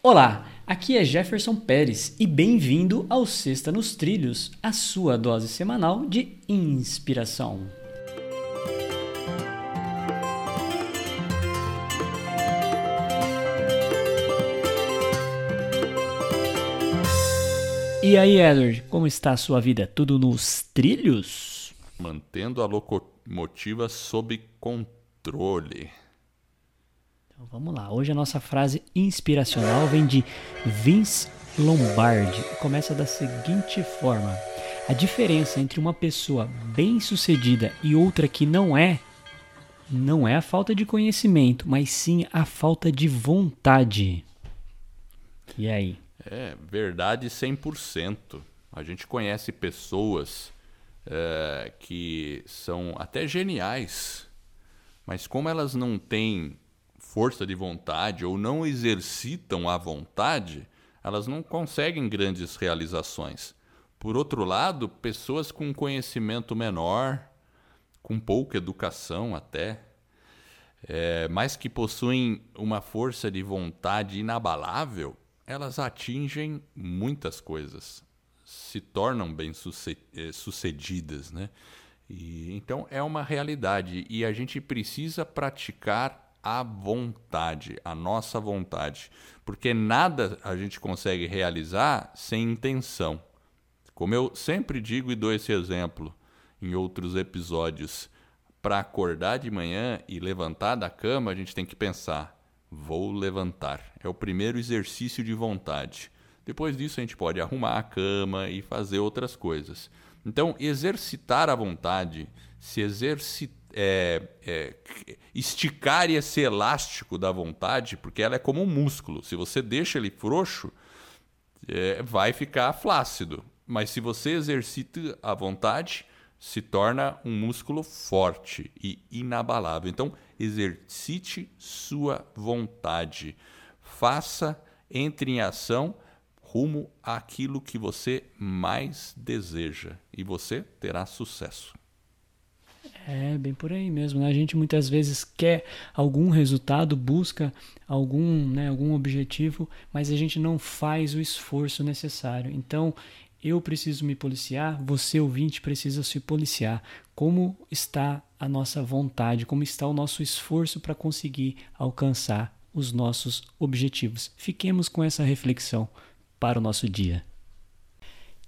Olá, aqui é Jefferson Pérez e bem-vindo ao Sexta nos Trilhos, a sua dose semanal de inspiração. E aí, Edward, como está a sua vida? Tudo nos trilhos? Mantendo a locomotiva sob controle. Então vamos lá. Hoje a nossa frase inspiracional vem de Vince Lombardi começa da seguinte forma: A diferença entre uma pessoa bem-sucedida e outra que não é, não é a falta de conhecimento, mas sim a falta de vontade. E aí? É verdade 100%. A gente conhece pessoas é, que são até geniais, mas como elas não têm força de vontade ou não exercitam a vontade, elas não conseguem grandes realizações. Por outro lado, pessoas com conhecimento menor, com pouca educação até, é, mas que possuem uma força de vontade inabalável, elas atingem muitas coisas, se tornam bem é, sucedidas, né? E, então é uma realidade e a gente precisa praticar a vontade, a nossa vontade. Porque nada a gente consegue realizar sem intenção. Como eu sempre digo e dou esse exemplo em outros episódios, para acordar de manhã e levantar da cama, a gente tem que pensar: vou levantar. É o primeiro exercício de vontade. Depois disso, a gente pode arrumar a cama e fazer outras coisas. Então, exercitar a vontade, se exercitar é, é, esticar esse elástico da vontade, porque ela é como um músculo. Se você deixa ele frouxo, é, vai ficar flácido. Mas se você exercita a vontade, se torna um músculo forte e inabalável. Então, exercite sua vontade. Faça, entre em ação rumo àquilo que você mais deseja e você terá sucesso. É, bem por aí mesmo. Né? A gente muitas vezes quer algum resultado, busca algum, né, algum objetivo, mas a gente não faz o esforço necessário. Então, eu preciso me policiar, você ouvinte precisa se policiar. Como está a nossa vontade, como está o nosso esforço para conseguir alcançar os nossos objetivos? Fiquemos com essa reflexão para o nosso dia.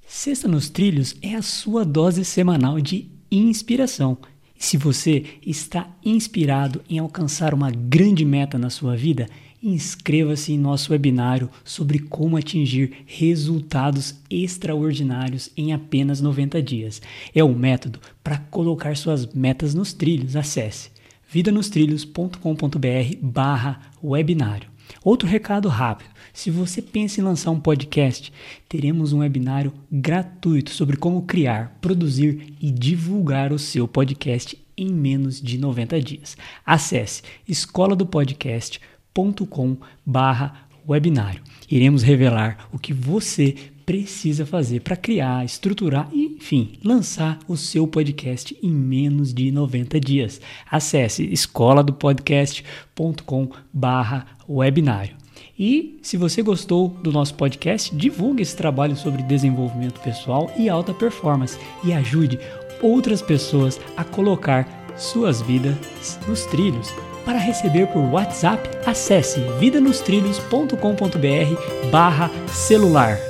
Sexta nos Trilhos é a sua dose semanal de inspiração. Se você está inspirado em alcançar uma grande meta na sua vida, inscreva-se em nosso webinário sobre como atingir resultados extraordinários em apenas 90 dias. É um método para colocar suas metas nos trilhos. Acesse vidanostrilhos.com.br/webinário. Outro recado rápido: se você pensa em lançar um podcast, teremos um webinário gratuito sobre como criar, produzir e divulgar o seu podcast em menos de 90 dias. Acesse escola do podcast.com/webinário. Iremos revelar o que você precisa fazer para criar, estruturar e, enfim, lançar o seu podcast em menos de 90 dias. Acesse escola do podcast.com/webinário. E se você gostou do nosso podcast, divulgue esse trabalho sobre desenvolvimento pessoal e alta performance e ajude outras pessoas a colocar suas vidas nos trilhos. Para receber por WhatsApp, acesse vidanostrilhos.com.br barra celular.